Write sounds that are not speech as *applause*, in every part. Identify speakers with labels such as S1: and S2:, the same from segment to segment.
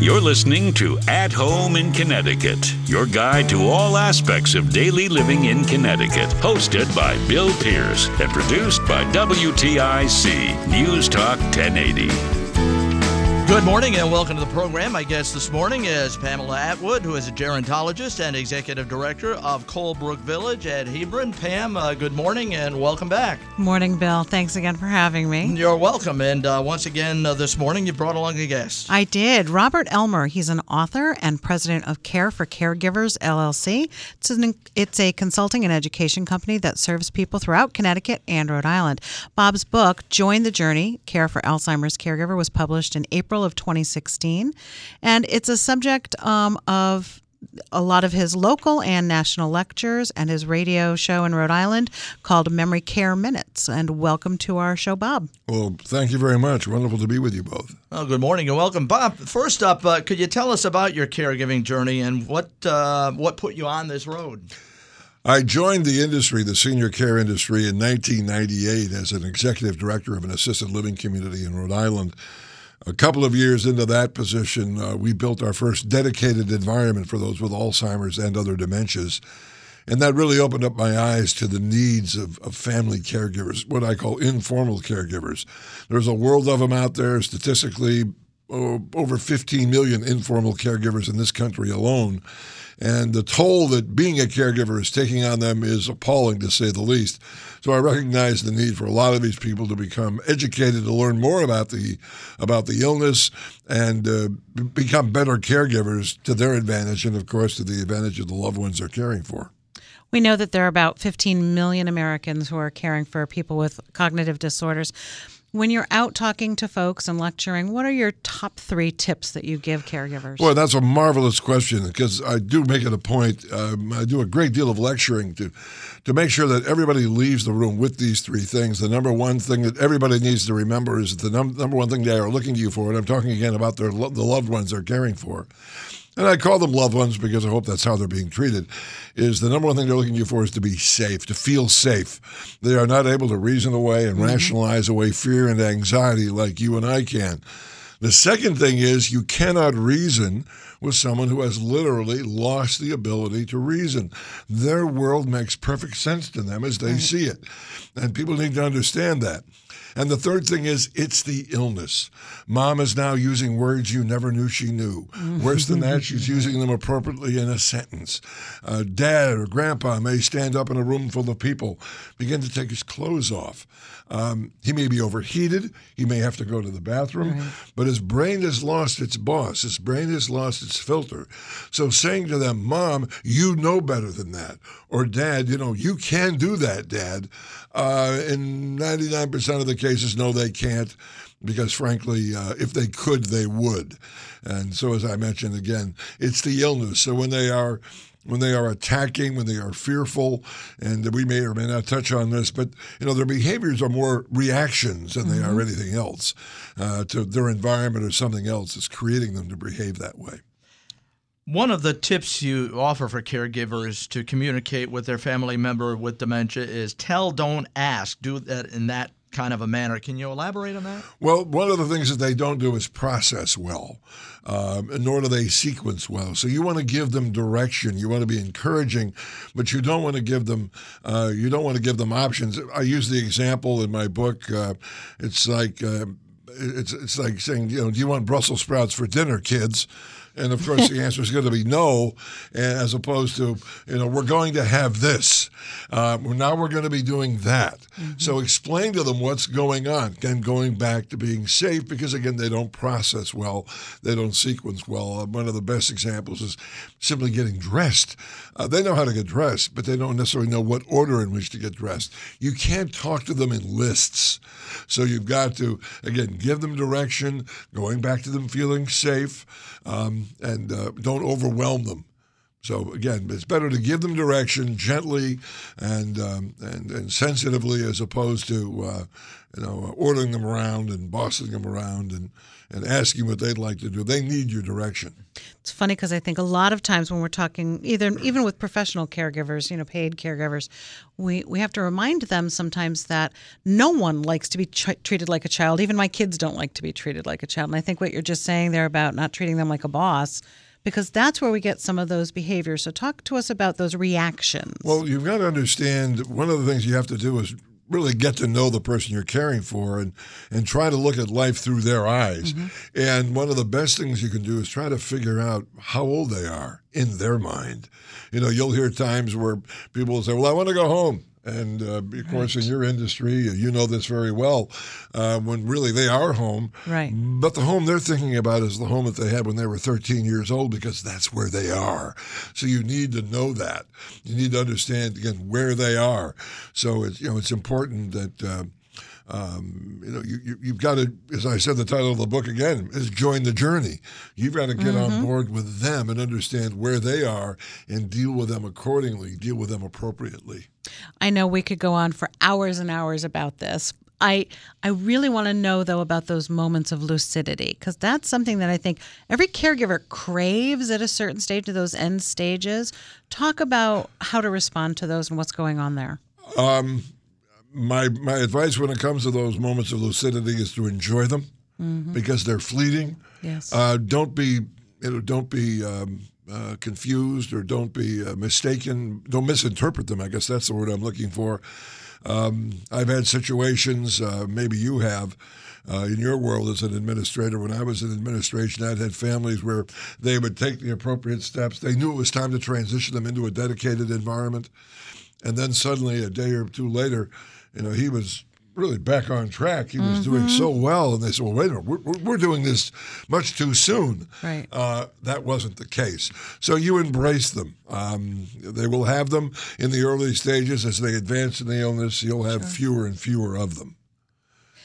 S1: You're listening to At Home in Connecticut, your guide to all aspects of daily living in Connecticut. Hosted by Bill Pierce and produced by WTIC News Talk 1080.
S2: Good morning and welcome to the program. My guest this morning is Pamela Atwood, who is a gerontologist and executive director of Colebrook Village at Hebron. Pam, uh, good morning and welcome back.
S3: Morning, Bill. Thanks again for having me.
S2: You're welcome. And uh, once again, uh, this morning you brought along a guest.
S3: I did. Robert Elmer. He's an author and president of Care for Caregivers LLC. It's, an, it's a consulting and education company that serves people throughout Connecticut and Rhode Island. Bob's book, Join the Journey Care for Alzheimer's Caregiver, was published in April of 2016. And it's a subject um, of a lot of his local and national lectures and his radio show in Rhode Island called Memory Care Minutes. And welcome to our show, Bob.
S4: Well, thank you very much. Wonderful to be with you both.
S2: Oh, good morning and welcome, Bob. First up, uh, could you tell us about your caregiving journey and what uh, what put you on this road?
S4: I joined the industry, the senior care industry, in 1998 as an executive director of an assisted living community in Rhode Island. A couple of years into that position, uh, we built our first dedicated environment for those with Alzheimer's and other dementias. And that really opened up my eyes to the needs of, of family caregivers, what I call informal caregivers. There's a world of them out there. Statistically, oh, over 15 million informal caregivers in this country alone. And the toll that being a caregiver is taking on them is appalling, to say the least. So I recognize the need for a lot of these people to become educated, to learn more about the about the illness, and uh, become better caregivers to their advantage, and of course to the advantage of the loved ones they're caring for.
S3: We know that there are about 15 million Americans who are caring for people with cognitive disorders. When you're out talking to folks and lecturing, what are your top three tips that you give caregivers?
S4: Boy, that's a marvelous question because I do make it a point. Um, I do a great deal of lecturing to to make sure that everybody leaves the room with these three things. The number one thing that everybody needs to remember is the num- number one thing they are looking to you for, and I'm talking again about their lo- the loved ones they're caring for and I call them loved ones because I hope that's how they're being treated, is the number one thing they're looking you for is to be safe, to feel safe. They are not able to reason away and mm-hmm. rationalize away fear and anxiety like you and I can. The second thing is you cannot reason with someone who has literally lost the ability to reason. Their world makes perfect sense to them as they right. see it. And people need to understand that. And the third thing is it's the illness. Mom is now using words you never knew she knew. Worse than that, *laughs* she's using them appropriately in a sentence. Uh, Dad or Grandpa may stand up in a room full of people, begin to take his clothes off. Um, he may be overheated. He may have to go to the bathroom, right. but his brain has lost its boss. His brain has lost its filter. So saying to them, Mom, you know better than that. Or Dad, you know, you can do that, Dad. Uh, in 99% of the cases, no, they can't because frankly, uh, if they could, they would. And so, as I mentioned again, it's the illness. So when they are when they are attacking, when they are fearful, and we may or may not touch on this, but you know their behaviors are more reactions than mm-hmm. they are mm-hmm. anything else uh, to their environment or something else is creating them to behave that way.
S2: One of the tips you offer for caregivers to communicate with their family member with dementia is tell, don't ask. Do that in that kind of a manner. Can you elaborate on that?
S4: Well, one of the things that they don't do is process well, um, nor do they sequence well. So you want to give them direction, you want to be encouraging, but you don't want to give them uh, you don't want to give them options. I use the example in my book. Uh, it's like uh, it's it's like saying, you know, do you want Brussels sprouts for dinner, kids? And of course, the answer is going to be no, as opposed to, you know, we're going to have this. Uh, now we're going to be doing that. Mm-hmm. So explain to them what's going on. Again, going back to being safe because, again, they don't process well, they don't sequence well. Uh, one of the best examples is simply getting dressed. Uh, they know how to get dressed, but they don't necessarily know what order in which to get dressed. You can't talk to them in lists. So you've got to, again, give them direction, going back to them feeling safe. Um, and uh, don't overwhelm them. So again, it's better to give them direction gently and um, and, and sensitively as opposed to uh, you know ordering them around and bossing them around and and asking what they'd like to do. They need your direction.
S3: It's funny because I think a lot of times when we're talking, either even with professional caregivers, you know, paid caregivers, we we have to remind them sometimes that no one likes to be ch- treated like a child. Even my kids don't like to be treated like a child. And I think what you're just saying there about not treating them like a boss because that's where we get some of those behaviors. So, talk to us about those reactions.
S4: Well, you've got to understand one of the things you have to do is really get to know the person you're caring for and and try to look at life through their eyes. Mm-hmm. And one of the best things you can do is try to figure out how old they are in their mind. You know, you'll hear times where people will say, "Well, I want to go home." And uh, of course, right. in your industry, you know this very well. Uh, when really they are home,
S3: right?
S4: But the home they're thinking about is the home that they had when they were 13 years old, because that's where they are. So you need to know that. You need to understand again where they are. So it's you know it's important that. Uh, um, you know, you, you, have got to, as I said, the title of the book again is Join the Journey. You've got to get mm-hmm. on board with them and understand where they are and deal with them accordingly, deal with them appropriately.
S3: I know we could go on for hours and hours about this. I I really want to know though about those moments of lucidity because that's something that I think every caregiver craves at a certain stage of those end stages. Talk about how to respond to those and what's going on there.
S4: Um, my my advice when it comes to those moments of lucidity is to enjoy them mm-hmm. because they're fleeting.
S3: Yes.
S4: Uh, don't be you know don't be um, uh, confused or don't be uh, mistaken. Don't misinterpret them. I guess that's the word I'm looking for. Um, I've had situations, uh, maybe you have, uh, in your world as an administrator. When I was in administration, I'd had families where they would take the appropriate steps. They knew it was time to transition them into a dedicated environment. And then suddenly, a day or two later, you know, he was really back on track. He was mm-hmm. doing so well, and they said, "Well, wait a minute, we're, we're doing this much too soon."
S3: Right.
S4: Uh, that wasn't the case. So you embrace them. Um, they will have them in the early stages as they advance in the illness. You'll have sure. fewer and fewer of them.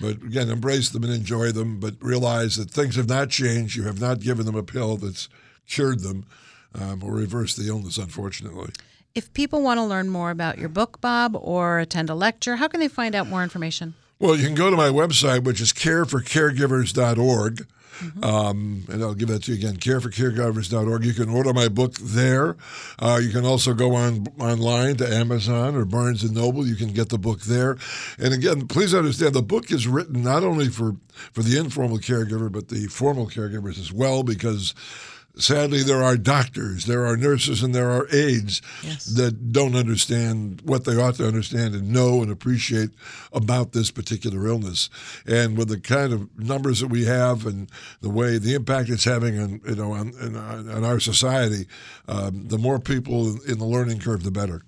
S4: But again, embrace them and enjoy them. But realize that things have not changed. You have not given them a pill that's cured them um, or reversed the illness, unfortunately.
S3: If people want to learn more about your book, Bob, or attend a lecture, how can they find out more information?
S4: Well, you can go to my website, which is careforcaregivers.org. Mm-hmm. Um, and I'll give that to you again, careforcaregivers.org. You can order my book there. Uh, you can also go on online to Amazon or Barnes & Noble. You can get the book there. And again, please understand the book is written not only for, for the informal caregiver, but the formal caregivers as well, because sadly, there are doctors, there are nurses, and there are aides yes. that don't understand what they ought to understand and know and appreciate about this particular illness. And with the kind of numbers that we have and the way the impact it's having on you know on, on our society, um, the more people in the learning curve, the better.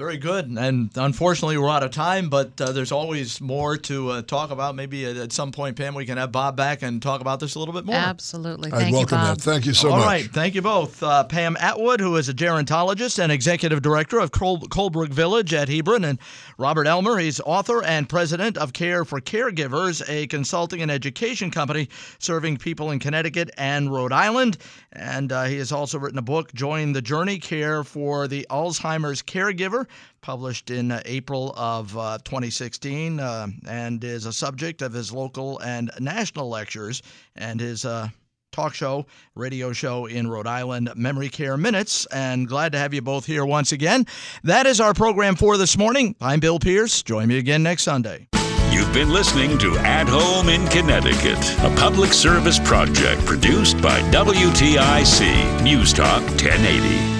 S2: Very good. And unfortunately, we're out of time, but uh, there's always more to uh, talk about. Maybe at, at, some point, Pam, we can have Bob back and talk about this a little bit more.
S3: Absolutely.
S4: Thank I welcome
S3: you,
S4: Bob. that. Thank you so
S2: All
S4: much.
S2: All right. Thank you both. Uh, Pam Atwood, who is a gerontologist and executive director of Col- Colebrook Village at Hebron, and Robert Elmer, he's author and president of Care for Caregivers, a consulting and education company serving people in Connecticut and Rhode Island. And uh, he has also written a book, Join the Journey Care for the Alzheimer's Caregiver published in uh, April of uh, 2016, uh, and is a subject of his local and national lectures and his talk show, radio show in Rhode Island, Memory Care Minutes. And glad to have you both here once again. That is our program for this morning. I'm Bill Pierce. Join me again next Sunday.
S1: You've been listening to At Home in Connecticut, a public service project produced by WTIC News Talk 1080.